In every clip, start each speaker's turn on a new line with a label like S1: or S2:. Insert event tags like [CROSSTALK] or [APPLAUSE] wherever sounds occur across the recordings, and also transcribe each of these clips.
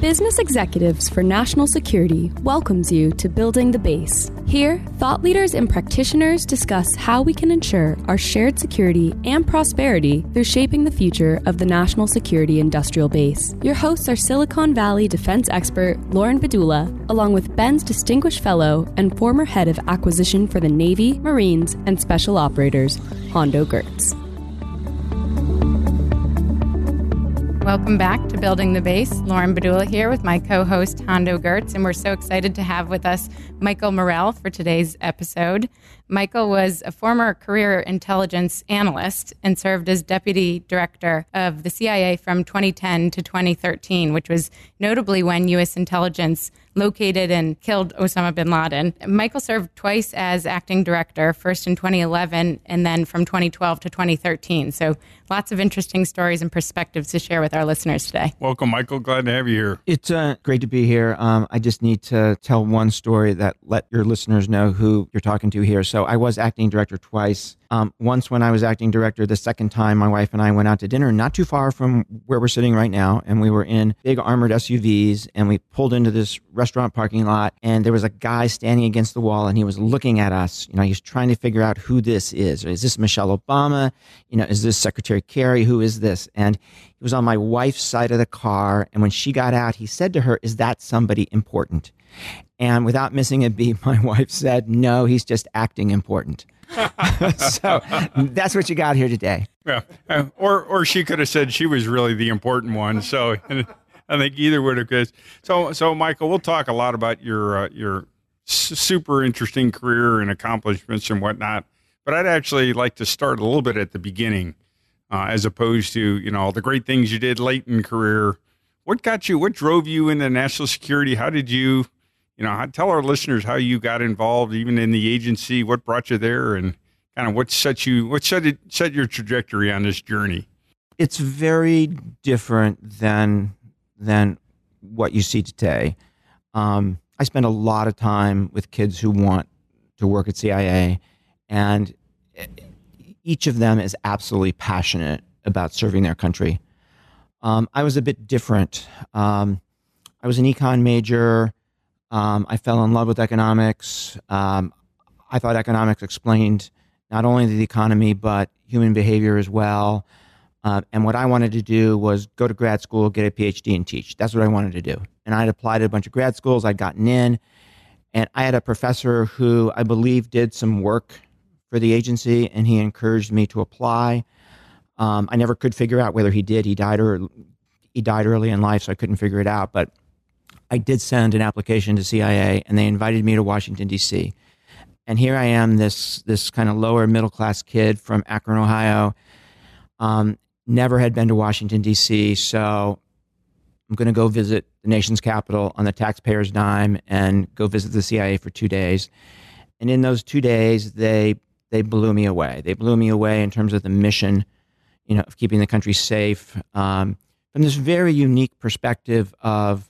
S1: Business Executives for National Security welcomes you to Building the Base. Here, thought leaders and practitioners discuss how we can ensure our shared security and prosperity through shaping the future of the national security industrial base. Your hosts are Silicon Valley defense expert Lauren Bedula, along with BENS Distinguished Fellow and former head of acquisition for the Navy, Marines, and Special Operators, Hondo Geurts.
S2: Welcome back to Building the Base. Lauren Bedula here with my co host, Hondo Geurts, and we're so excited to have with us Michael Morell for today's episode. Michael was a former career intelligence analyst and served as deputy director of the CIA from 2010 to 2013, which was notably when U.S. intelligence located and killed Osama bin Laden. Michael served twice as acting director, first in 2011 and then from 2012 to 2013. So lots of interesting stories and perspectives to share with our listeners today.
S3: Welcome, Michael. Glad to have you here.
S4: It's uh, great to be here. Um, I just need to tell one story that let your listeners know who you're talking to here. So so I was acting director twice. Um, once when I was acting director, the second time my wife and I went out to dinner, not too far from where we're sitting right now, and we were in big armored SUVs, and we pulled into this restaurant parking lot, and there was a guy standing against the wall, and he was looking at us. You know, he's trying to figure out who this is. Is this Michelle Obama? You know, is this Secretary Kerry? Who is this? And he was on my wife's side of the car, and when she got out, he said to her, "Is that somebody important?" And without missing a beat, [LAUGHS] my wife said, no, he's just acting important. [LAUGHS] so that's what you got here today.
S3: Yeah. Uh, or, or she could have said she was really the important one. So [LAUGHS] I think either would have good. So, so Michael, we'll talk a lot about your, uh, your super interesting career and accomplishments and whatnot. But I'd actually like to start a little bit at the beginning, uh, as opposed to, you know, all the great things you did late in career. What got you, what drove you into national security? How did you, you know, tell our listeners how you got involved, even in the agency, what brought you there, and kind of what set you, what set it, set your trajectory on this journey.
S4: It's very different than than what you see today. Um, I spend a lot of time with kids who want to work at CIA, and each of them is absolutely passionate about serving their country. Um, I was a bit different. Um, I was an econ major. Um, I fell in love with economics. Um, I thought economics explained not only the economy, but human behavior as well. Uh, and what I wanted to do was go to grad school, get a PhD, and teach. That's what I wanted to do. And I'd applied to a bunch of grad schools. I'd gotten in. And I had a professor who I believe did some work for the agency, and he encouraged me to apply. Um, I never could figure out whether he did. He died or he died early in life, so I couldn't figure it out. But I did send an application to CIA, and they invited me to Washington D.C. And here I am, this this kind of lower middle class kid from Akron, Ohio. Um, never had been to Washington D.C., so I'm going to go visit the nation's capital on the taxpayer's dime and go visit the CIA for two days. And in those two days, they they blew me away. They blew me away in terms of the mission, you know, of keeping the country safe. Um, from this very unique perspective of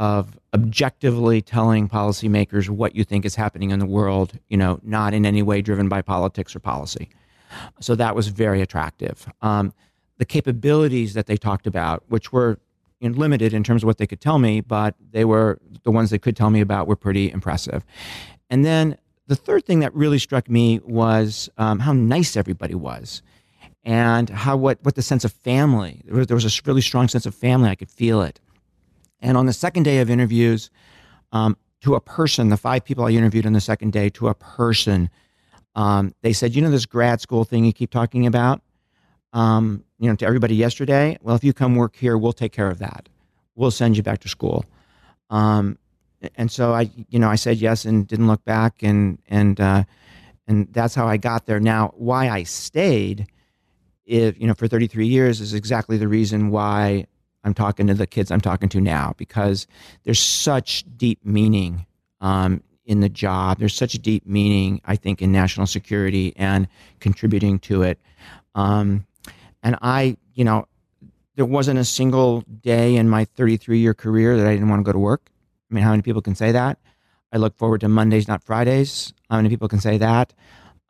S4: of objectively telling policymakers what you think is happening in the world, you know, not in any way driven by politics or policy. So that was very attractive. Um, the capabilities that they talked about, which were limited in terms of what they could tell me, but they were the ones they could tell me about were pretty impressive. And then the third thing that really struck me was um, how nice everybody was and how what, what the sense of family there was, there was a really strong sense of family i could feel it and on the second day of interviews, um, to a person, the five people I interviewed on the second day, to a person, um, they said, you know, this grad school thing you keep talking about, um, you know, to everybody yesterday. Well, if you come work here, we'll take care of that. We'll send you back to school. Um, and so I, you know, I said yes and didn't look back, and and uh, and that's how I got there. Now, why I stayed, if you know, for 33 years is exactly the reason why I'm talking to the kids I'm talking to now because there's such deep meaning um, in the job. There's such deep meaning, I think, in national security and contributing to it. Um, and I, you know, there wasn't a single day in my 33 year career that I didn't want to go to work. I mean, how many people can say that? I look forward to Mondays, not Fridays. How many people can say that?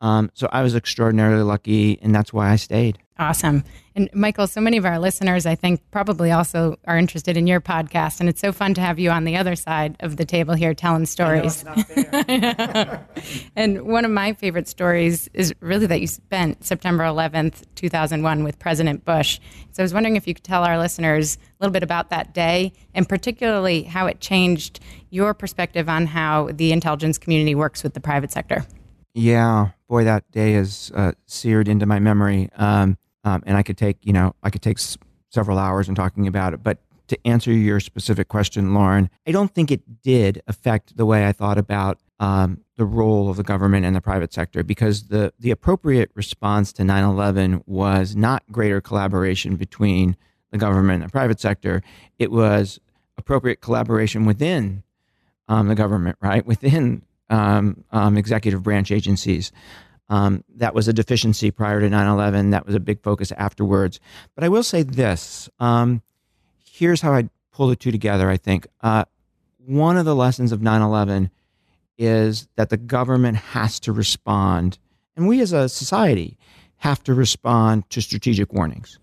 S4: Um, so I was extraordinarily lucky, and that's why I stayed.
S2: Awesome. And Michael, so many of our listeners, I think, probably also are interested in your podcast. And it's so fun to have you on the other side of the table here telling stories. [LAUGHS] and one of my favorite stories is really that you spent September 11th, 2001, with President Bush. So I was wondering if you could tell our listeners a little bit about that day and particularly how it changed your perspective on how the intelligence community works with the private sector.
S4: Yeah, boy, that day is uh, seared into my memory. Um, um, and I could take, you know, I could take s- several hours in talking about it. But to answer your specific question, Lauren, I don't think it did affect the way I thought about um, the role of the government and the private sector because the, the appropriate response to 9 11 was not greater collaboration between the government and the private sector. It was appropriate collaboration within um, the government, right? Within um, um, executive branch agencies. Um, that was a deficiency prior to 9 11. That was a big focus afterwards. But I will say this um, here's how I pull the two together, I think. Uh, one of the lessons of 9 11 is that the government has to respond, and we as a society have to respond to strategic warnings.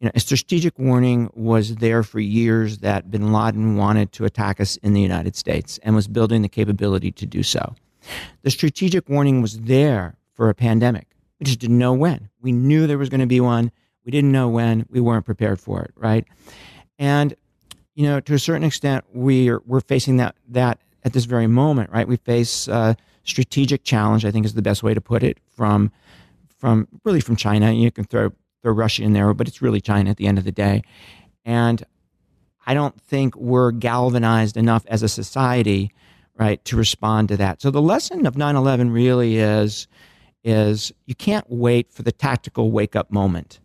S4: You know, a strategic warning was there for years that bin Laden wanted to attack us in the United States and was building the capability to do so. The strategic warning was there for a pandemic. We just didn't know when. We knew there was going to be one. We didn't know when. We weren't prepared for it, right? And you know, to a certain extent, we're we're facing that that at this very moment, right? We face a strategic challenge. I think is the best way to put it from from really from China. You can throw throw Russia in there, but it's really China at the end of the day. And I don't think we're galvanized enough as a society, right, to respond to that. So the lesson of 9/11 really is is you can't wait for the tactical wake up moment,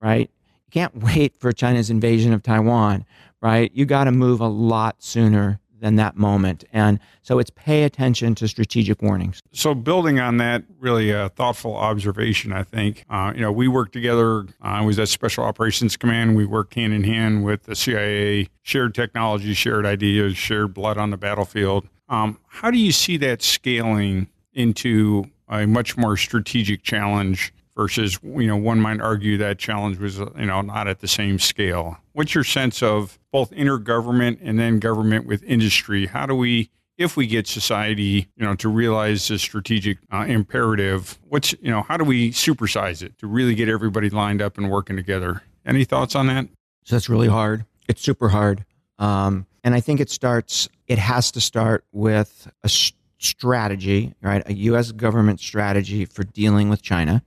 S4: right? You can't [LAUGHS] wait for China's invasion of Taiwan, right? You got to move a lot sooner than that moment. And so it's pay attention to strategic warnings.
S3: So building on that, really a thoughtful observation, I think. Uh, you know, we worked together. Uh, I was at Special Operations Command. We worked hand in hand with the CIA, shared technology, shared ideas, shared blood on the battlefield. Um, how do you see that scaling into a much more strategic challenge versus you know one might argue that challenge was you know not at the same scale? What's your sense of both intergovernment and then government with industry? How do we if we get society you know to realize the strategic uh, imperative what's you know how do we supersize it to really get everybody lined up and working together? Any thoughts on that?
S4: So that's really hard. It's super hard. Um, and i think it starts it has to start with a strategy right a u.s government strategy for dealing with china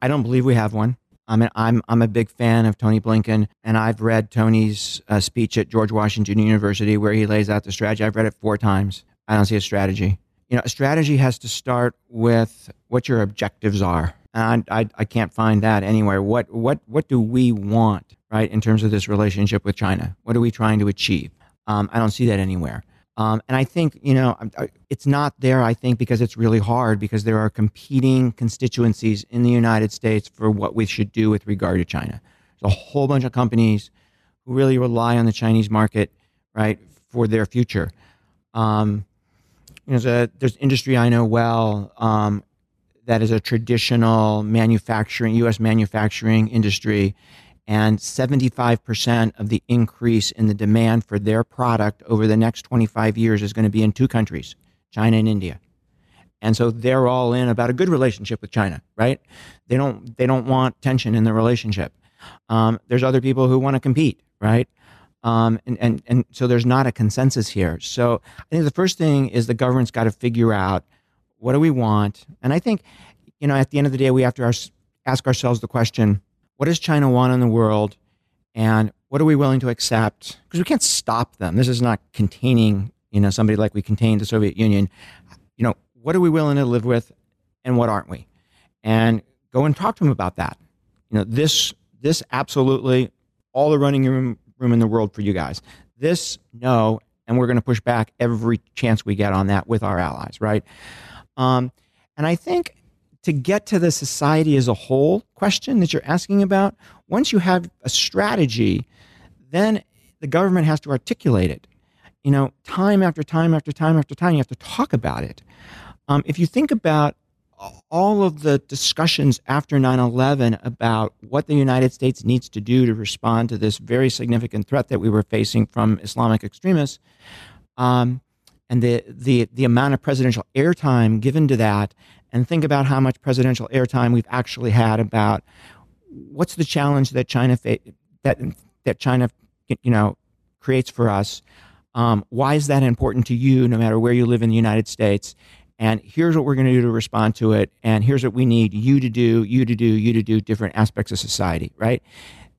S4: I don't believe we have one. I mean, I'm I'm a big fan of Tony Blinken, and I've read Tony's uh, speech at George Washington University where he lays out the strategy. I've read it four times. I don't see a strategy. You know, a strategy has to start with what your objectives are, and I, I, I can't find that anywhere. What what what do we want, right, in terms of this relationship with China? What are we trying to achieve? Um, I don't see that anywhere. Um, and I think, you know, it's not there, I think, because it's really hard because there are competing constituencies in the United States for what we should do with regard to China. There's a whole bunch of companies who really rely on the Chinese market, right, for their future. Um, you know, there's, a, there's industry I know well um, that is a traditional manufacturing, U.S. manufacturing industry and 75% of the increase in the demand for their product over the next 25 years is going to be in two countries, China and India. And so they're all in about a good relationship with China, right? They don't they don't want tension in the relationship. Um, there's other people who want to compete, right? Um, and, and, and so there's not a consensus here. So I think the first thing is the government's got to figure out what do we want? And I think, you know, at the end of the day, we have to ask ourselves the question, what does China want in the world? And what are we willing to accept? Because we can't stop them. This is not containing, you know, somebody like we contained the Soviet Union. You know, what are we willing to live with and what aren't we? And go and talk to them about that. You know, this this absolutely all the running room room in the world for you guys. This no, and we're going to push back every chance we get on that with our allies, right? Um, and I think to get to the society as a whole question that you're asking about, once you have a strategy, then the government has to articulate it. You know, time after time after time after time, you have to talk about it. Um, if you think about all of the discussions after 9-11 about what the united states needs to do to respond to this very significant threat that we were facing from islamic extremists um, and the, the, the amount of presidential airtime given to that and think about how much presidential airtime we've actually had about what's the challenge that china fa- that, that china you know creates for us. Um, why is that important to you no matter where you live in the united states? And here's what we're going to do to respond to it and here's what we need you to do you to do you to do different aspects of society right?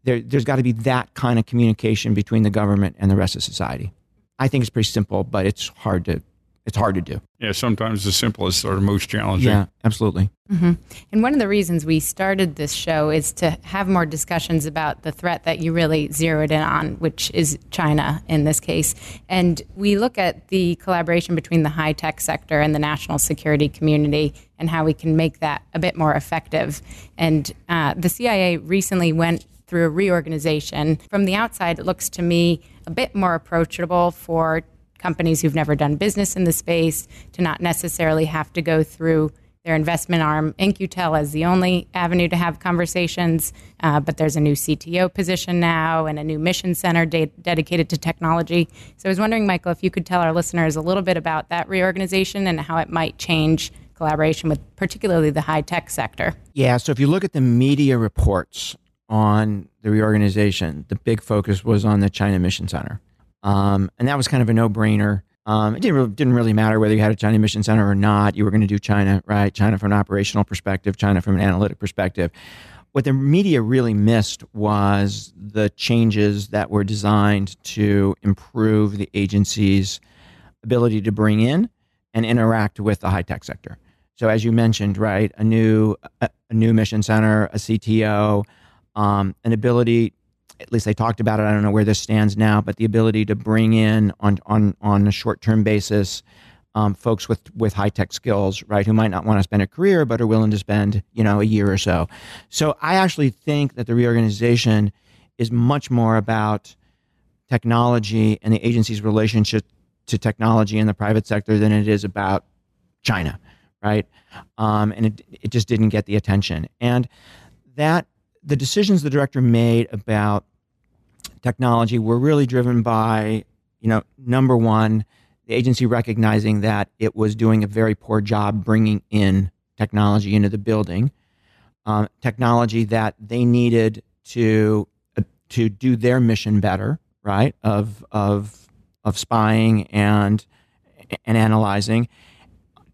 S4: There, there's got to be that kind of communication between the government and the rest of society. I think it's pretty simple but it's hard to it's hard to do
S3: Yeah, sometimes the simplest are the most challenging.
S4: yeah absolutely
S2: hmm And one of the reasons we started this show is to have more discussions about the threat that you really zeroed in on, which is China in this case. And we look at the collaboration between the high tech sector and the national security community and how we can make that a bit more effective. And uh, the CIA recently went through a reorganization. From the outside, it looks to me a bit more approachable for companies who've never done business in the space to not necessarily have to go through their investment arm, In-Q-Tel, as the only avenue to have conversations. Uh, but there's a new CTO position now and a new mission center de- dedicated to technology. So I was wondering, Michael, if you could tell our listeners a little bit about that reorganization and how it might change collaboration with particularly the high tech sector.
S4: Yeah, so if you look at the media reports on the reorganization, the big focus was on the China Mission Center. Um, and that was kind of a no brainer. Um, it didn't really, didn't really matter whether you had a China Mission Center or not. You were going to do China, right? China from an operational perspective, China from an analytic perspective. What the media really missed was the changes that were designed to improve the agency's ability to bring in and interact with the high tech sector. So, as you mentioned, right, a new a, a new mission center, a CTO, um, an ability. At least they talked about it. I don't know where this stands now, but the ability to bring in on on on a short term basis um, folks with with high tech skills, right, who might not want to spend a career but are willing to spend you know a year or so. So I actually think that the reorganization is much more about technology and the agency's relationship to technology in the private sector than it is about China, right? Um, and it it just didn't get the attention. And that the decisions the director made about technology were really driven by, you know, number one, the agency recognizing that it was doing a very poor job bringing in technology into the building, um, technology that they needed to uh, to do their mission better, right? Of of of spying and and analyzing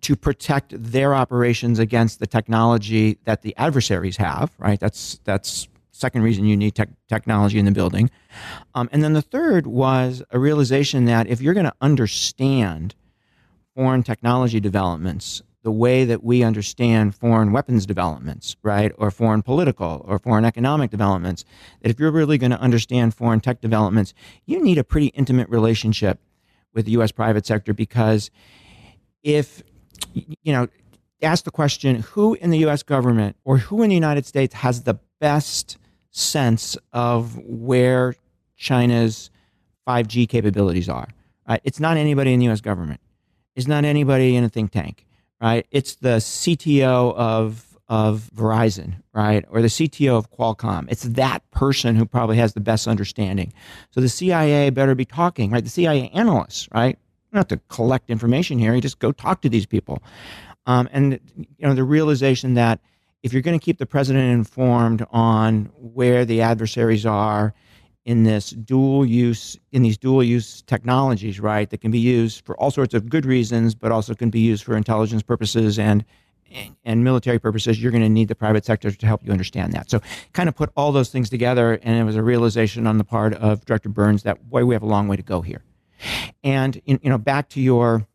S4: to protect their operations against the technology that the adversaries have, right? That's that's second reason you need tech technology in the building. Um, and then the third was a realization that if you're going to understand foreign technology developments the way that we understand foreign weapons developments, right, or foreign political or foreign economic developments, that if you're really going to understand foreign tech developments, you need a pretty intimate relationship with the U.S. private sector because if you know, ask the question who in the US government or who in the United States has the best sense of where China's 5G capabilities are? Right? It's not anybody in the US government. It's not anybody in a think tank, right? It's the CTO of of Verizon, right? Or the CTO of Qualcomm. It's that person who probably has the best understanding. So the CIA better be talking, right? The CIA analysts, right? Have to collect information here. You just go talk to these people. Um, and you know the realization that if you're going to keep the president informed on where the adversaries are in this dual use in these dual use technologies, right, that can be used for all sorts of good reasons, but also can be used for intelligence purposes and and military purposes, you're going to need the private sector to help you understand that. So, kind of put all those things together, and it was a realization on the part of Director Burns that boy, we have a long way to go here. And you know, back to your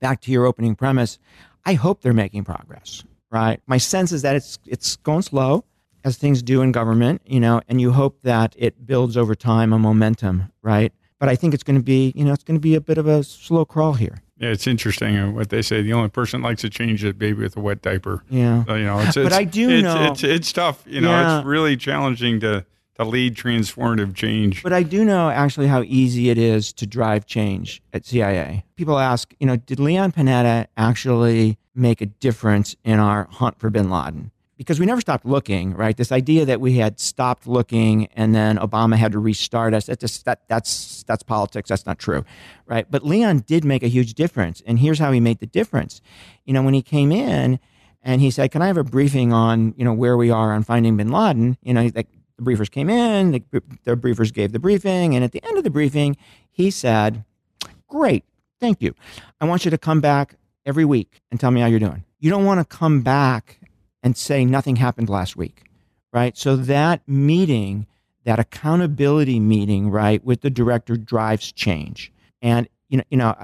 S4: back to your opening premise, I hope they're making progress. Right, my sense is that it's it's going slow, as things do in government. You know, and you hope that it builds over time a momentum. Right, but I think it's going to be you know it's going to be a bit of a slow crawl here.
S3: Yeah, it's interesting uh, what they say. The only person likes to change a baby with a wet diaper.
S4: Yeah.
S3: So, you know, it's,
S4: But I do
S3: it's,
S4: know-
S3: it's, it's tough. You know,
S4: Yeah.
S3: it's really challenging to to lead transformative change.
S4: But I do know actually how easy it is to drive change at CIA. People ask, you know, did Leon Panetta actually make a difference in our hunt for bin Laden? Because we never stopped looking, right? This idea that we had stopped looking and then Obama had to restart us, that just, that, that's, that's politics. That's not true, right? But Leon did make a huge difference. And here's how he made the difference. You know, when he came in and he said, can I have a briefing on, you know, where we are on finding bin Laden? You know, like, the briefers came in, the, the briefers gave the briefing, and at the end of the briefing, he said, Great, thank you. I want you to come back every week and tell me how you're doing. You don't want to come back and say nothing happened last week, right? So that meeting, that accountability meeting, right, with the director drives change. And you know, you know,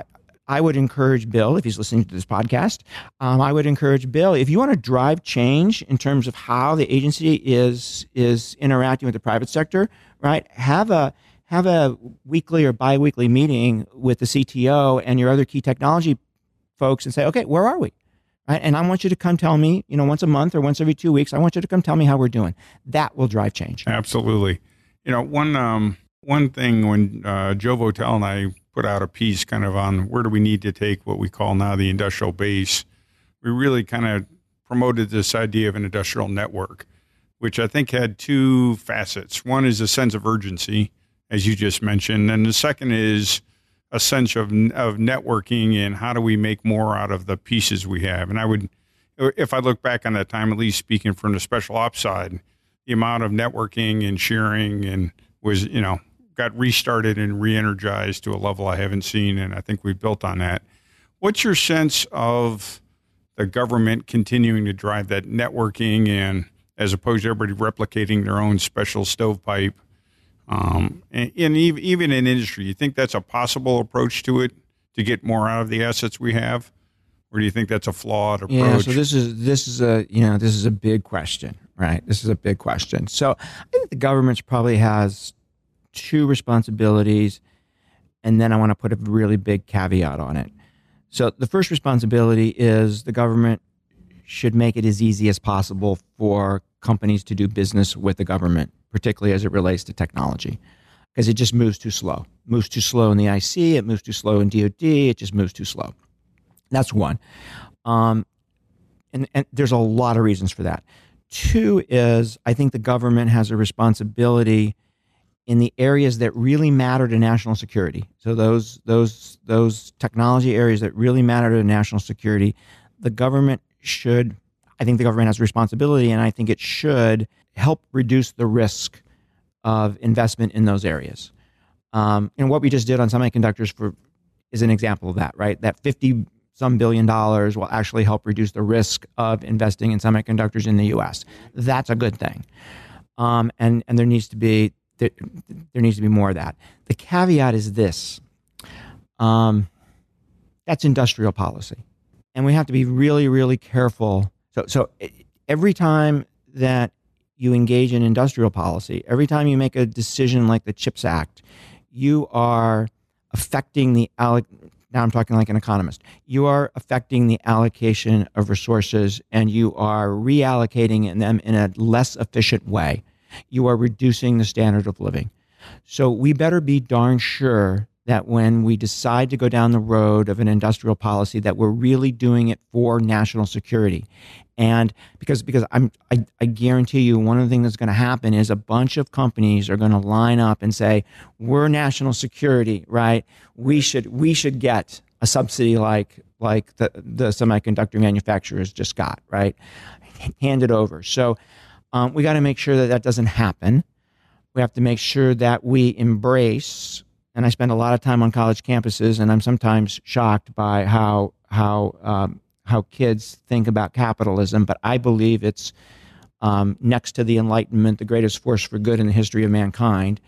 S4: I would encourage Bill, if he's listening to this podcast, um, I would encourage Bill, if you want to drive change in terms of how the agency is is interacting with the private sector, right? Have a have a weekly or biweekly meeting with the CTO and your other key technology folks and say, okay, where are we? Right? And I want you to come tell me, you know, once a month or once every two weeks, I want you to come tell me how we're doing. That will drive change.
S3: Absolutely. You know, one um, one thing when uh, Joe Votel and I put out a piece kind of on where do we need to take what we call now the industrial base. We really kind of promoted this idea of an industrial network, which I think had two facets. One is a sense of urgency, as you just mentioned, and the second is a sense of of networking and how do we make more out of the pieces we have. And I would, if I look back on that time, at least speaking from the special ops side, the amount of networking and sharing and was you know got restarted and re-energized to a level I haven't seen, and I think we've built on that. What's your sense of the government continuing to drive that networking and as opposed to everybody replicating their own special stovepipe? Um, and, and even in industry, you think that's a possible approach to it to get more out of the assets we have, or do you think that's a flawed approach?
S4: Yeah, so this is this is a you know this is a big question, right? This is a big question. So I think the government probably has two responsibilities, and then I want to put a really big caveat on it. So the first responsibility is the government should make it as easy as possible for companies to do business with the government, particularly as it relates to technology, because it just moves too slow. moves too slow in the IC, it moves too slow in DoD, it just moves too slow. That's one. Um, and, and there's a lot of reasons for that. Two is I think the government has a responsibility in the areas that really matter to national security. So those those those technology areas that really matter to national security, the government should. I think the government has a responsibility, and I think it should help reduce the risk of investment in those areas. Um, and what we just did on semiconductors for is an example of that, right? That fifty some billion dollars will actually help reduce the risk of investing in semiconductors in the U.S. That's a good thing. Um, and and there needs to be there, there needs to be more of that. The caveat is this um, that's industrial policy. And we have to be really, really careful. So, so every time that you engage in industrial policy, every time you make a decision like the CHIPS Act, you are affecting the alloc- now I'm talking like an economist. You are affecting the allocation of resources and you are reallocating them in a less efficient way you are reducing the standard of living. So we better be darn sure that when we decide to go down the road of an industrial policy that we're really doing it for national security. And because because I'm I, I guarantee you one of the things that's going to happen is a bunch of companies are going to line up and say we're national security right? We should we should get a subsidy like like the the semiconductor manufacturers just got right? Hand it over. So um, we got to make sure that that doesn't happen. We have to make sure that we embrace. And I spend a lot of time on college campuses, and I'm sometimes shocked by how how um, how kids think about capitalism. But I believe it's um, next to the Enlightenment, the greatest force for good in the history of mankind.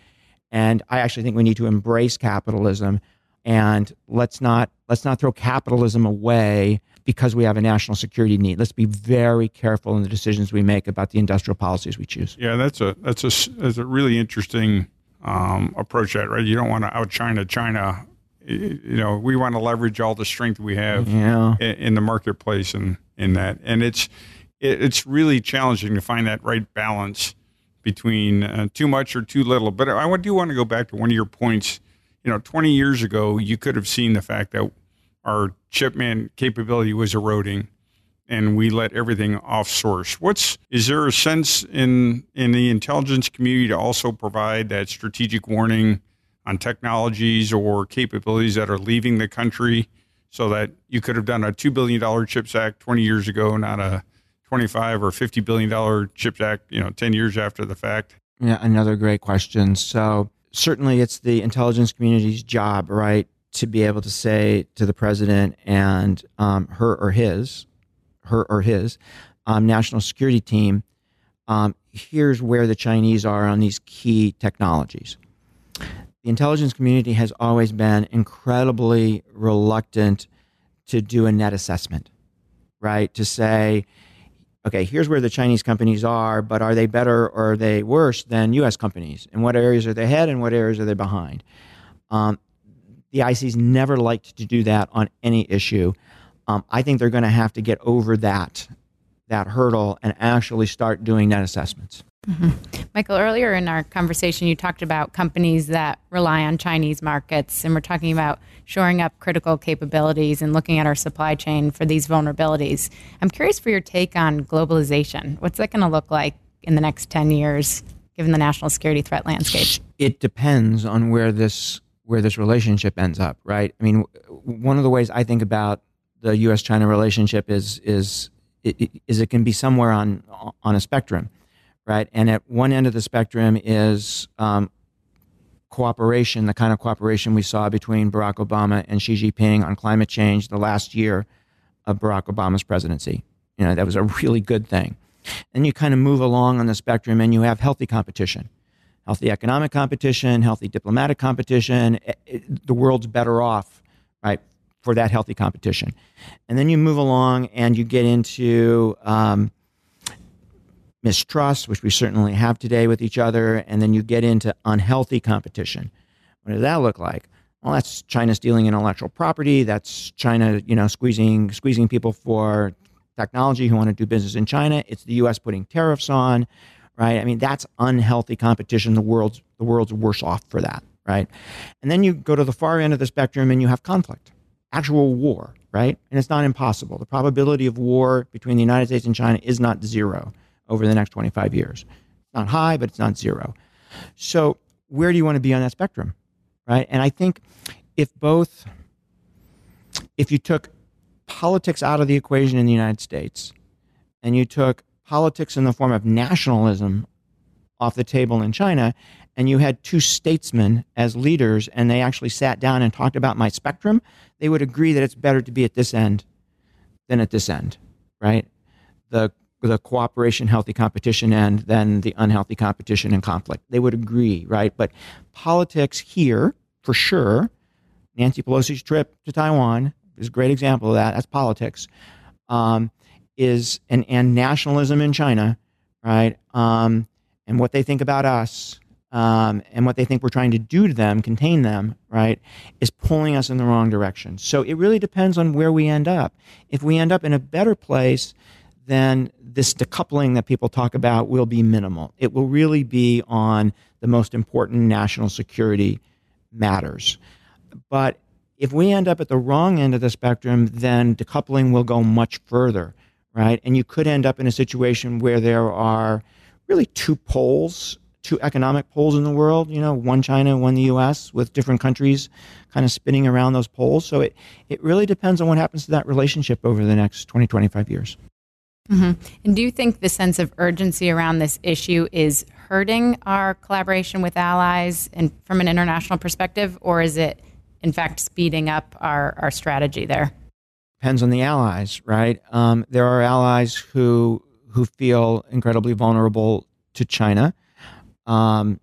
S4: And I actually think we need to embrace capitalism and let's not let's not throw capitalism away because we have a national security need. Let's be very careful in the decisions we make about the industrial policies we choose.
S3: Yeah, that's a that's a that's a really interesting um, approach. That right, you don't want to out China China. You know, we want to leverage all the strength we have
S4: yeah.
S3: in, in, the marketplace and in that, and it's it, it's really challenging to find that right balance between uh, too much or too little. But I do want to go back to one of your points. You know, 20 years ago, you could have seen the fact that our chipman capability was eroding and we let everything off source. What's is there a sense in in the intelligence community to also provide that strategic warning on technologies or capabilities that are leaving the country so that you could have done a 2 billion dollar chips act 20 years ago not a 25 or 50 billion dollar chips act, you know, 10 years after the fact?
S4: Yeah, another great question. So, certainly it's the intelligence community's job, right, to be able to say to the president and um, her or his her or his um, national security team, um, here's where the Chinese are on these key technologies. The intelligence community has always been incredibly reluctant to do a net assessment, right? To say, okay, here's where the Chinese companies are, but are they better or are they worse than US companies? In what areas are they ahead and what areas are they behind? Um, the IC's never liked to do that on any issue. Um, I think they're going to have to get over that that hurdle and actually start doing net assessments.
S2: Mm-hmm. Michael, earlier in our conversation, you talked about companies that rely on Chinese markets, and we're talking about shoring up critical capabilities and looking at our supply chain for these vulnerabilities. I'm curious for your take on globalization. What's that going to look like in the next 10 years, given the national security threat landscape?
S4: It depends on where this where this relationship ends up, right? I mean, one of the ways I think about the U.S. China relationship is is is it can be somewhere on on a spectrum, right? And at one end of the spectrum is um, cooperation, the kind of cooperation we saw between Barack Obama and Xi Jinping on climate change the last year of Barack Obama's presidency. You know, that was a really good thing. And you kind of move along on the spectrum and you have healthy competition, healthy economic competition, healthy diplomatic competition. The world's better off, right, for that healthy competition. And then you move along and you get into um, mistrust, which we certainly have today with each other, and then you get into unhealthy competition. What does that look like? Well, that's China stealing intellectual property. That's China, you know, squeezing squeezing people for technology who want to do business in China. It's the U.S. putting tariffs on, right? I mean, that's unhealthy competition. The world's the world's worse off for that, right? And then you go to the far end of the spectrum and you have conflict actual war, right? And it's not impossible. The probability of war between the United States and China is not zero over the next 25 years. It's not high, but it's not zero. So, where do you want to be on that spectrum, right? And I think if both, if you took politics out of the equation in the United States and you took politics in the form of nationalism off the table in China, and you had two statesmen as leaders and they actually sat down and talked about my spectrum, they would agree that it's better to be at this end than at this end, right? The the cooperation, healthy competition end than the unhealthy competition and conflict. They would agree, right? But politics here, for sure, Nancy Pelosi's trip to Taiwan is a great example of that. That's politics. Um, is and and nationalism in China, right? Um, and what they think about us um, and what they think we're trying to do to them, contain them, right, is pulling us in the wrong direction. So it really depends on where we end up. If we end up in a better place, then this decoupling that people talk about will be minimal. It will really be on the most important national security matters. But if we end up at the wrong end of the spectrum, then decoupling will go much further, right? And you could end up in a situation where there are really two poles two economic poles in the world, you know, one China, one the US, with different countries kind of spinning around those poles. So it, it really depends on what happens to that relationship over the next 20, 25 years.
S2: Mm-hmm. And do you think the sense of urgency around this issue is hurting our collaboration with allies and from an international perspective, or is it in fact speeding up our, our strategy there?
S4: Depends on the allies, right? Um, there are allies who who feel incredibly vulnerable to China um,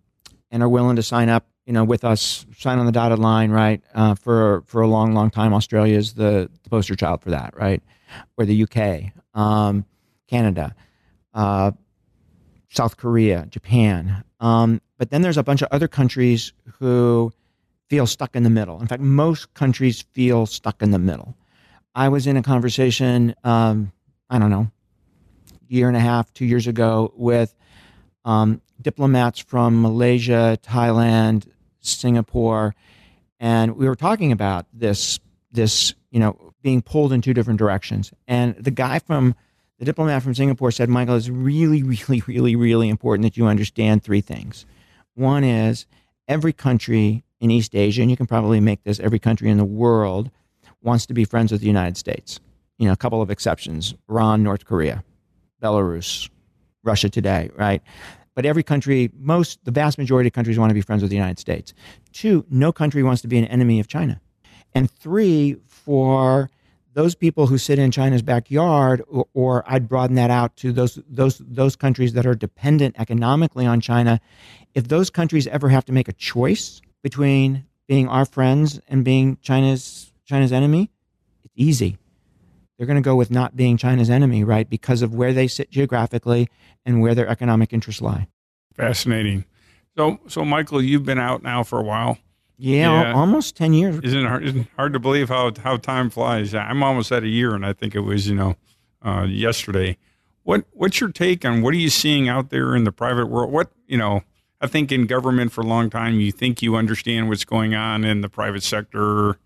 S4: and are willing to sign up, you know, with us, sign on the dotted line, right? Uh, for for a long, long time, Australia is the, the poster child for that, right? Or the UK, um, Canada, uh, South Korea, Japan. Um, but then there's a bunch of other countries who feel stuck in the middle. In fact, most countries feel stuck in the middle. I was in a conversation, um, I don't know, year and a half, two years ago with um, diplomats from Malaysia, Thailand, Singapore, and we were talking about this this you know being pulled in two different directions. And the guy from the diplomat from Singapore said, Michael, it's really, [LAUGHS] really, really, really important that you understand three things. One is every country in East Asia, and you can probably make this every country in the world, wants to be friends with the United States. You know, a couple of exceptions Iran, North Korea, Belarus, Russia today, right? But every country, most, the vast majority of countries want to be friends with the United States. Two, no country wants to be an enemy of China. And three, for those people who sit in China's backyard, or, or, I'd broaden that out to those those those countries that are dependent economically on China. If those countries ever have to make a choice between being our friends and being China's China's enemy, it's easy. They're going to go with not being China's enemy, right? Because of where they sit geographically and where their economic interests lie.
S3: Fascinating. So, so Michael, you've been out now for a while.
S4: Yeah, yeah. almost ten years.
S3: Isn't it hard, isn't it hard to believe how how time flies? I'm almost at a year, and I think it was you know uh, yesterday. What what's your take on what are you seeing out there in the private world? What you know, I think in government for a long time, you think you understand what's going on in the private sector,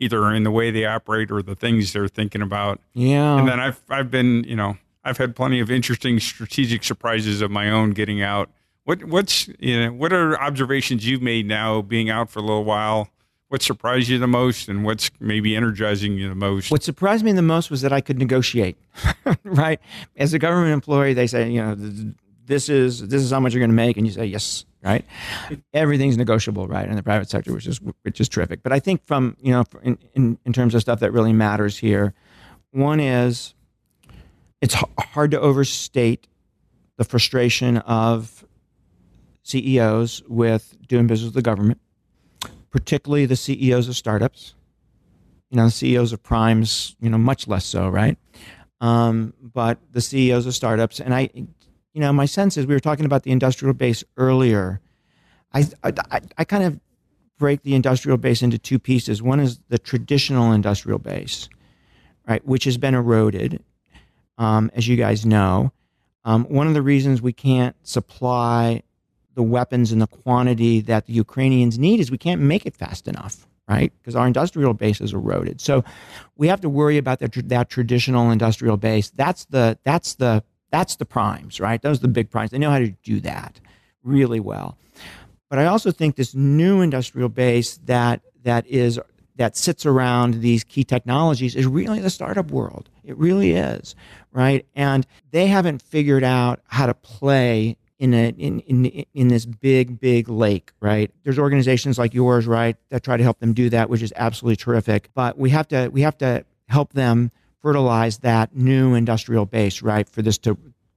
S3: either in the way they operate or the things they're thinking about.
S4: Yeah,
S3: and then I've I've been you know I've had plenty of interesting strategic surprises of my own getting out what what's you know what are observations you've made now being out for a little while? What surprised you the most, and what's maybe energizing you the most?
S4: What surprised me the most was that I could negotiate. [LAUGHS] right, as a government employee, they say you know this is this is how much you're going to make, and you say yes. Right, Everything's negotiable. Right, in the private sector, which is which is terrific. But I think from you know in, in, in terms of stuff that really matters here, one is it's hard to overstate the frustration of CEOs with doing business with the government, particularly the CEOs of startups. You know, the CEOs of primes, you know, much less so, right? Um, but the CEOs of startups, and I, you know, my sense is we were talking about the industrial base earlier. I, I, I kind of break the industrial base into two pieces. One is the traditional industrial base, right, which has been eroded, um, as you guys know. Um, one of the reasons we can't supply the weapons in the quantity that the Ukrainians need is we can't make it fast enough, right? Because our industrial base is eroded. So we have to worry about that, that traditional industrial base. That's the that's the that's the primes, right? Those are the big primes. They know how to do that really well. But I also think this new industrial base that that is that sits around these key technologies is really the startup world. It really is, right? And they haven't figured out how to play in a in, in in this big big lake right there's organizations like yours right that try to help them do that which is absolutely terrific but we have to we have to help them fertilize that new industrial base right for this to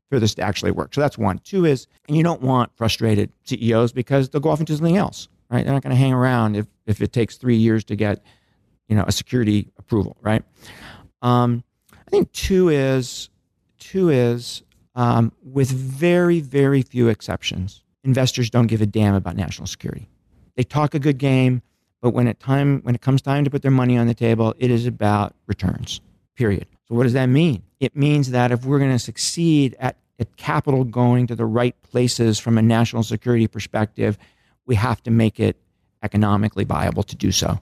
S4: for this to actually work so that's one two is and you don't want frustrated ceos because they'll go off into something else right they're not going to hang around if if it takes three years to get you know a security approval right um, i think two is two is um, with very, very few exceptions, investors don't give a damn about national security. They talk a good game, but when it time when it comes time to put their money on the table, it is about returns. Period. So what does that mean? It means that if we're going to succeed at, at capital going to the right places from a national security perspective, we have to make it economically viable to do so.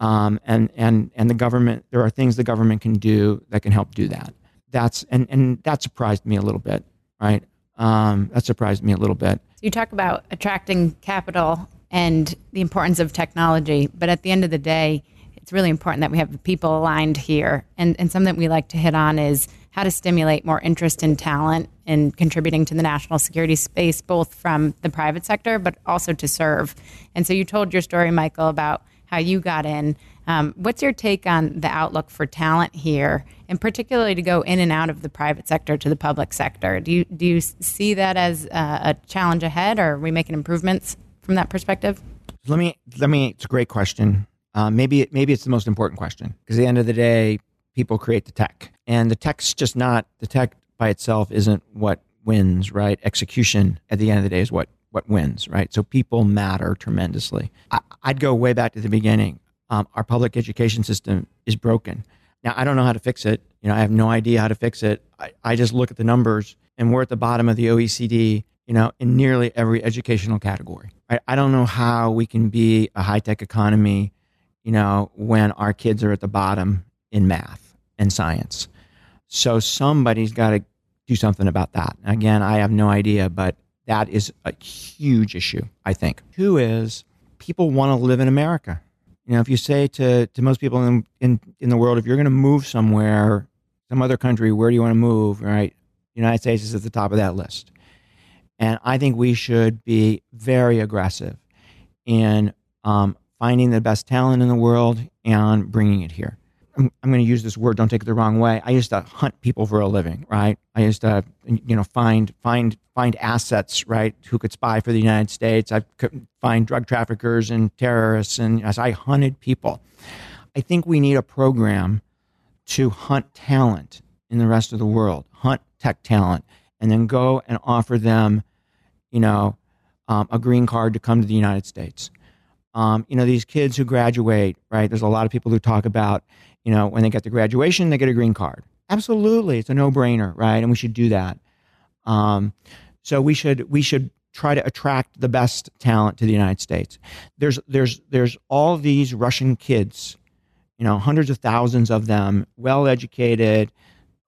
S4: Um, and and and the government, there are things the government can do that can help do that that's and and that surprised me a little bit, right? Um, that surprised me a little bit.
S2: So you talk about attracting capital and the importance of technology, but at the end of the day, it's really important that we have people aligned here. And and something that we like to hit on is how to stimulate more interest in talent in contributing to the national security space, both from the private sector but also to serve. And so you told your story, Michael, about how you got in. Um, what's your take on the outlook for talent here, and particularly to go in and out of the private sector to the public sector? Do you do you see that as uh, a challenge ahead, or are we making improvements from that perspective?
S4: Let me let me. It's a great question. Uh, maybe maybe it's the most important question because at the end of the day, people create the tech, and the tech's just not the tech by itself isn't what wins, right? Execution at the end of the day is what what wins, right? So people matter tremendously. I, would go way back to the beginning. Um, our public education system is broken. Now, I don't know how to fix it. You know, I have no idea how to fix it. I, I just look at the numbers and we're at the bottom of the OECD you know, in nearly every educational category. I, I don't know how we can be a high tech economy, you know, when our kids are at the bottom in math and science. So somebody's got to do something about that. Again, I have no idea, but that is a huge issue, I think. Two is people want to live in America. You know, if you say to, to most people in, in, in the world, if you're going to move somewhere, some other country, where do you want to move? Right? United States is at the top of that list. And I think we should be very aggressive in um, finding the best talent in the world and bringing it here. I'm, I'm going to use this word. Don't take it the wrong way. I used to hunt people for a living, right? I used to, you know, find find find assets, right? Who could spy for the United States? I could find drug traffickers and terrorists, and as I hunted people, I think we need a program to hunt talent in the rest of the world, hunt tech talent, and then go and offer them, you know, um, a green card to come to the United States. Um, you know, these kids who graduate, right? There's a lot of people who talk about, you know, when they get to graduation, they get a green card. Absolutely, it's a no-brainer, right? And we should do that. Um, so we should we should try to attract the best talent to the United States. There's there's there's all these Russian kids, you know, hundreds of thousands of them, well educated,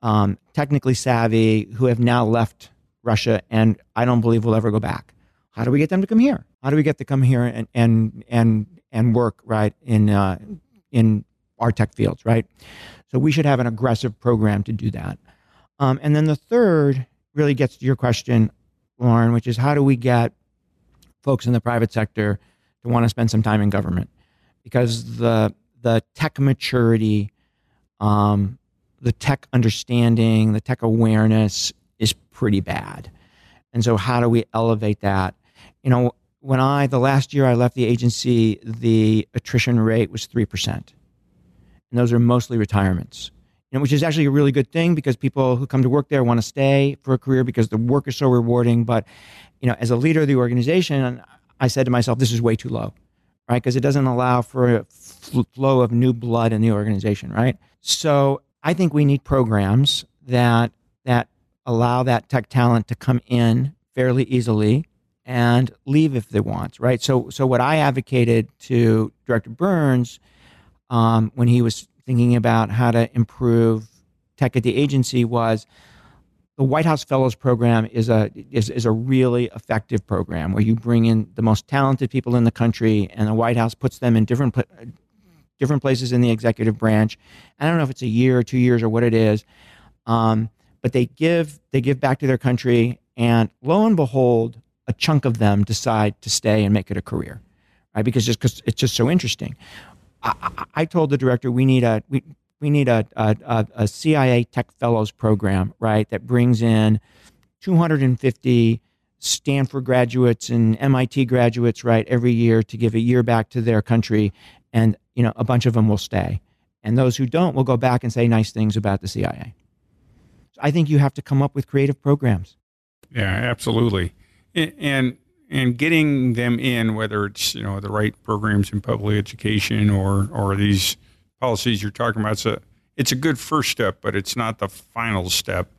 S4: um, technically savvy, who have now left Russia, and I don't believe will ever go back. How do we get them to come here? How do we get to come here and and and and work right in uh, in our tech fields, right? So we should have an aggressive program to do that. Um, and then the third really gets to your question, Lauren, which is how do we get folks in the private sector to want to spend some time in government? Because the the tech maturity, um, the tech understanding, the tech awareness is pretty bad. And so, how do we elevate that? You know, when I, the last year I left the agency, the attrition rate was 3% and those are mostly retirements. You know, which is actually a really good thing because people who come to work there want to stay for a career because the work is so rewarding. But you know, as a leader of the organization, I said to myself, "This is way too low." Right, because it doesn't allow for a flow of new blood in the organization, right? So I think we need programs that that allow that tech talent to come in fairly easily and leave if they want, right? So so what I advocated to Director Burns um, when he was thinking about how to improve tech at the agency was the White House Fellows Program is a is, is a really effective program where you bring in the most talented people in the country, and the White House puts them in different different places in the executive branch. I don't know if it's a year or two years or what it is, um, but they give they give back to their country, and lo and behold, a chunk of them decide to stay and make it a career, right? Because just because it's just so interesting. I, I told the director we need a we, we need a, a, a CIA Tech Fellows program, right? That brings in 250 Stanford graduates and MIT graduates, right, every year to give a year back to their country, and you know a bunch of them will stay, and those who don't will go back and say nice things about the CIA. So I think you have to come up with creative programs.
S3: Yeah, absolutely, and and getting them in, whether it's you know the right programs in public education or or these policies you're talking about, it's a it's a good first step, but it's not the final step.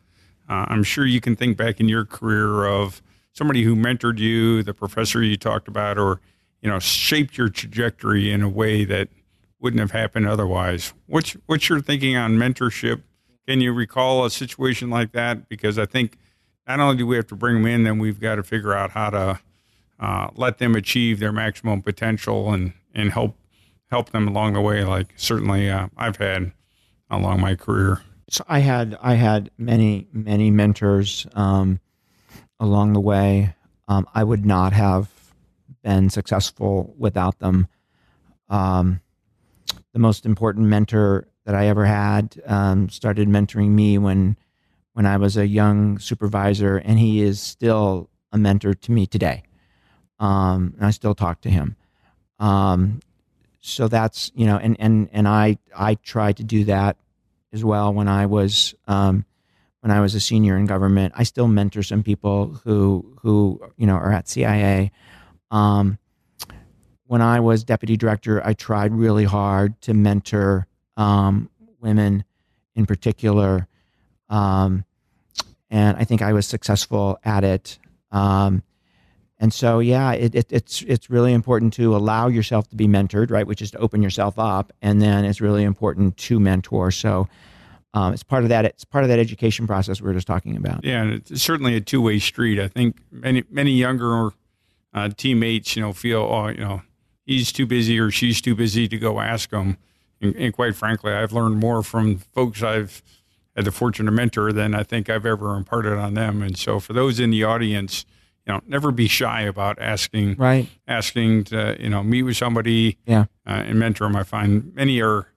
S3: Uh, I'm sure you can think back in your career of somebody who mentored you, the professor you talked about, or you know shaped your trajectory in a way that wouldn't have happened otherwise. What's what's your thinking on mentorship? Can you recall a situation like that? Because I think not only do we have to bring them in, then we've got to figure out how to uh, let them achieve their maximum potential and and help help them along the way. Like certainly uh, I've had along my career.
S4: So I had I had many many mentors um, along the way. Um, I would not have been successful without them. Um, the most important mentor that I ever had um, started mentoring me when when I was a young supervisor, and he is still a mentor to me today um, and I still talk to him. Um, so that's you know, and and and I I tried to do that as well when I was um, when I was a senior in government. I still mentor some people who who you know are at CIA. Um, when I was deputy director, I tried really hard to mentor um, women in particular. Um, and I think I was successful at it. Um, and so, yeah, it, it, it's it's really important to allow yourself to be mentored, right? Which is to open yourself up, and then it's really important to mentor. So, um, it's part of that. It's part of that education process we were just talking about.
S3: Yeah, it's certainly a two way street. I think many many younger uh, teammates, you know, feel oh, you know, he's too busy or she's too busy to go ask them. And, and quite frankly, I've learned more from folks I've the fortune to mentor than I think I've ever imparted on them. And so, for those in the audience you know, never be shy about asking,
S4: right?
S3: Asking to, you know, meet with somebody,
S4: yeah,
S3: uh, and mentor them. I find many are,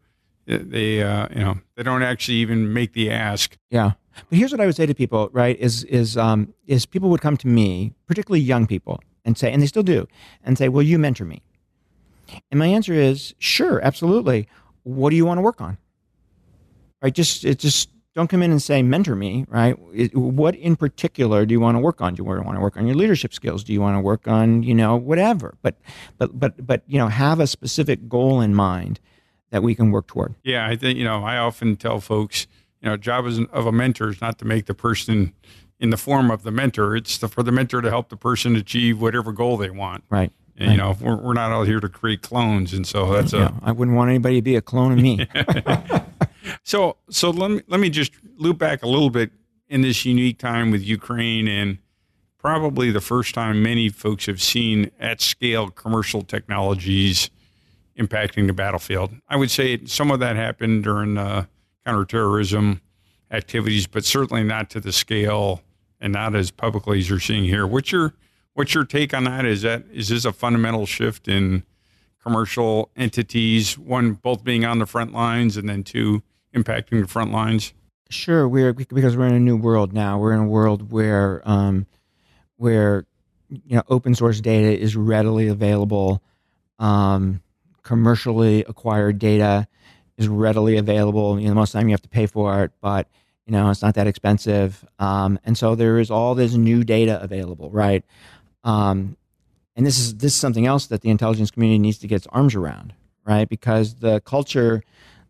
S3: they, uh, you know, they don't actually even make the ask.
S4: Yeah. But here's what I would say to people, right? Is is um is people would come to me, particularly young people, and say, and they still do, and say, "Will you mentor me?" And my answer is, "Sure, absolutely. What do you want to work on?" Right? Just it just don't come in and say mentor me right? What in particular do you want to work on? Do you want to work on your leadership skills? Do you want to work on you know whatever? But but but but you know have a specific goal in mind that we can work toward.
S3: Yeah i think you know i often tell folks you know job of a mentor is not to make the person in the form of the mentor. It's the, for the mentor to help the person achieve whatever goal they want.
S4: Right
S3: and, you know we're, we're not out here to create clones and so that's yeah,
S4: a i wouldn't want anybody to be a clone of me [LAUGHS] [LAUGHS]
S3: So, so let me let me just loop back a little bit in this unique time with Ukraine and probably the first time many folks have seen at scale commercial technologies impacting the battlefield. I would say some of that happened during uh, counterterrorism activities, but certainly not to the scale and not as publicly as you're seeing here. What's your what's your take on that? Is that is this a fundamental shift in commercial entities? One, both being on the front lines, and then two, impacting the front lines?
S4: Sure, we're because we're in a new world now. We're in a world where um, where you know open source data is readily available. Um, commercially acquired data is readily available. You know, most of the time you have to pay for it, but you know it's not that expensive. Um, and so there is all this new data available, right? Um, and this is this is something else that the intelligence community needs to get its arms around, right? Because the culture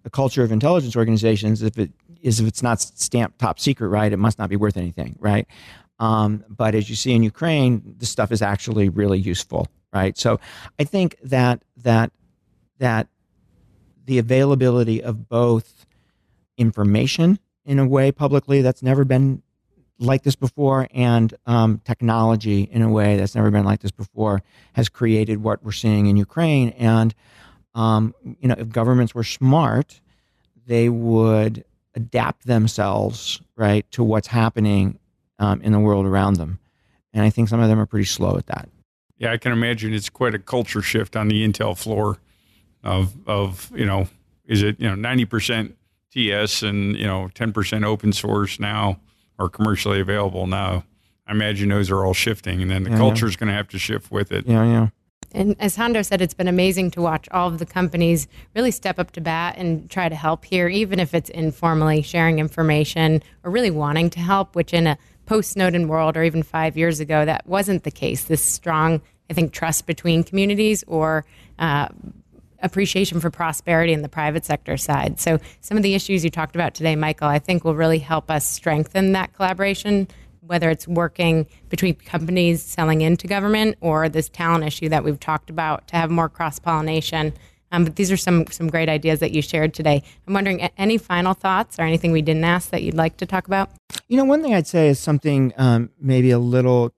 S4: the culture of intelligence organizations if it is if it's not stamped top secret, right, it must not be worth anything, right? Um, but as you see in Ukraine, the stuff is actually really useful, right? So I think that that that the availability of both information in a way publicly that's never been like this before and um, technology in a way that's never been like this before has created what we're seeing in Ukraine and um, you know, if governments were smart, they would adapt themselves right to what's happening um, in the world around them. And I think some of them are pretty slow at that.
S3: Yeah, I can imagine it's quite a culture shift on the Intel floor of of you know, is it you know ninety percent TS and you know ten percent open source now or commercially available now. I imagine those are all shifting, and then the yeah, culture is yeah. going to have to shift with it.
S4: Yeah, yeah.
S2: And as Hondo said, it's been amazing to watch all of the companies really step up to bat and try to help here, even if it's informally sharing information or really wanting to help, which in a post Snowden world or even five years ago, that wasn't the case. This strong, I think, trust between communities or uh, appreciation for prosperity in the private sector side. So, some of the issues you talked about today, Michael, I think will really help us strengthen that collaboration whether it's working between companies selling into government or this talent issue that we've talked about to have more cross pollination. Um, but these are some some great ideas that you shared today. I'm wondering, any final thoughts or anything we didn't ask that you'd like to talk about?
S4: You know, one thing I'd say is something um, maybe a little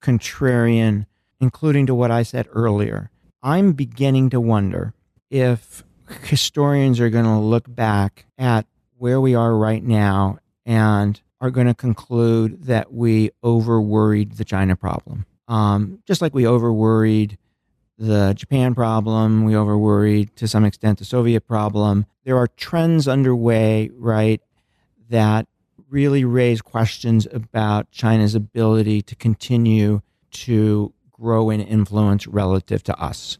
S4: contrarian, including to what I said earlier. I'm beginning to wonder if historians are going to look back at where we are right now and are going to conclude that we over worried the China problem. Um, just like we over worried the Japan problem, we over worried to some extent the Soviet problem. There are trends underway, right, that really raise questions about China's ability to continue to grow in influence relative to us.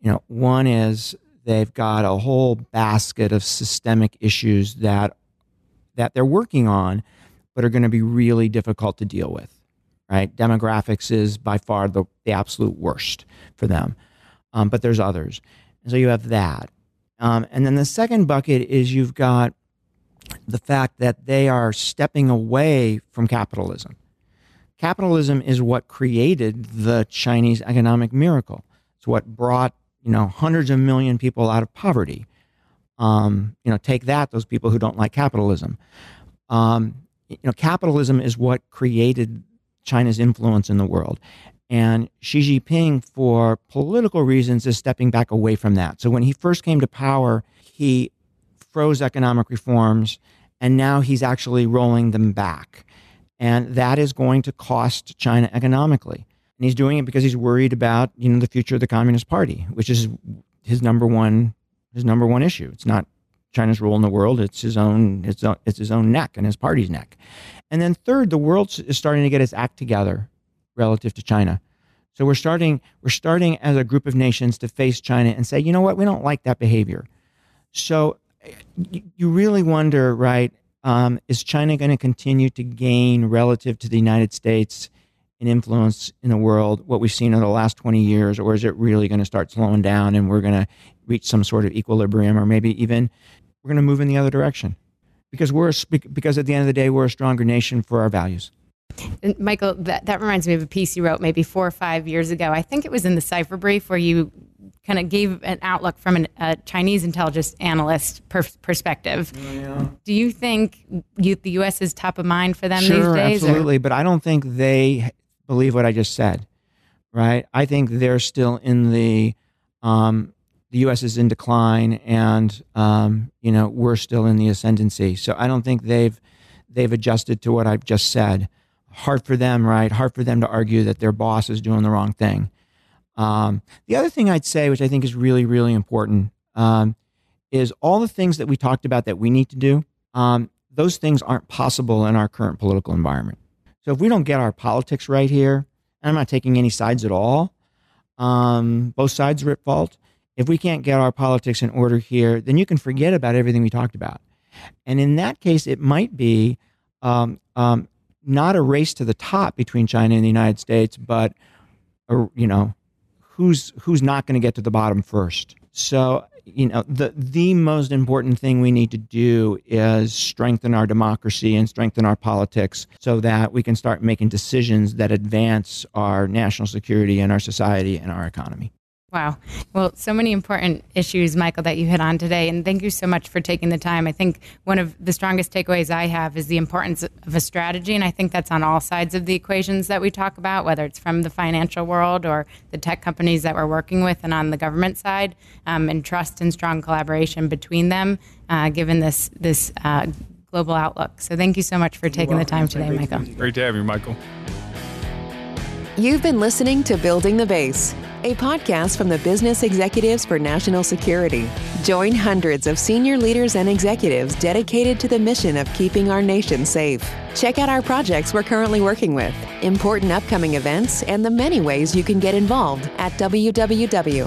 S4: You know, one is they've got a whole basket of systemic issues that that they're working on but are going to be really difficult to deal with. Right? Demographics is by far the, the absolute worst for them, um, but there's others. And so you have that. Um, and then the second bucket is you've got the fact that they are stepping away from capitalism. capitalism is what created the Chinese economic miracle. It's what brought you know hundreds of million people out of poverty. Um, you know, take that, those people who don't like capitalism. Um, you know, capitalism is what created China's influence in the world. And Xi Jinping, for political reasons, is stepping back away from that. So when he first came to power, he froze economic reforms, and now he's actually rolling them back. And that is going to cost China economically. And he's doing it because he's worried about, you know, the future of the Communist Party, which is his number one his number one issue. It's not China's role in the world, it's his own it's, it's his own neck and his party's neck. And then third, the world is starting to get its act together relative to China. So we're starting we're starting as a group of nations to face China and say, you know what, we don't like that behavior. So you really wonder, right? Um, is China going to continue to gain relative to the United States in influence in the world what we've seen in the last 20 years, or is it really going to start slowing down and we're going to reach some sort of equilibrium, or maybe even we're going to move in the other direction? Because we're a, because at the end of the day, we're a stronger nation for our values.
S2: And Michael, that, that reminds me of a piece you wrote maybe four or five years ago. I think it was in the Cipher Brief where you kind of gave an outlook from an, a Chinese intelligence analyst per- perspective. Yeah. Do you think you, the U.S. is top of mind for them
S4: sure,
S2: these days?
S4: Absolutely, or? but I don't think they believe what I just said. Right? I think they're still in the um, the U.S. is in decline, and um, you know we're still in the ascendancy. So I don't think they've they've adjusted to what I've just said hard for them, right? Hard for them to argue that their boss is doing the wrong thing. Um, the other thing I'd say, which I think is really, really important, um, is all the things that we talked about that we need to do. Um, those things aren't possible in our current political environment. So if we don't get our politics right here, and I'm not taking any sides at all, um, both sides are at fault. If we can't get our politics in order here, then you can forget about everything we talked about. And in that case, it might be um, um, not a race to the top between China and the United States, but a, you know who's who's not going to get to the bottom first. So you know the the most important thing we need to do is strengthen our democracy and strengthen our politics so that we can start making decisions that advance our national security and our society and our economy.
S2: Wow. Well, so many important issues, Michael, that you hit on today. And thank you so much for taking the time. I think one of the strongest takeaways I have is the importance of a strategy. And I think that's on all sides of the equations that we talk about, whether it's from the financial world or the tech companies that we're working with and on the government side, um, and trust and strong collaboration between them, uh, given this, this uh, global outlook. So thank you so much for taking the time today, Michael.
S3: Great to have you, Michael.
S5: You've been listening to Building the Base a podcast from the Business Executives for National Security. Join hundreds of senior leaders and executives dedicated to the mission of keeping our nation safe. Check out our projects we're currently working with, important upcoming events, and the many ways you can get involved at www.bens.org.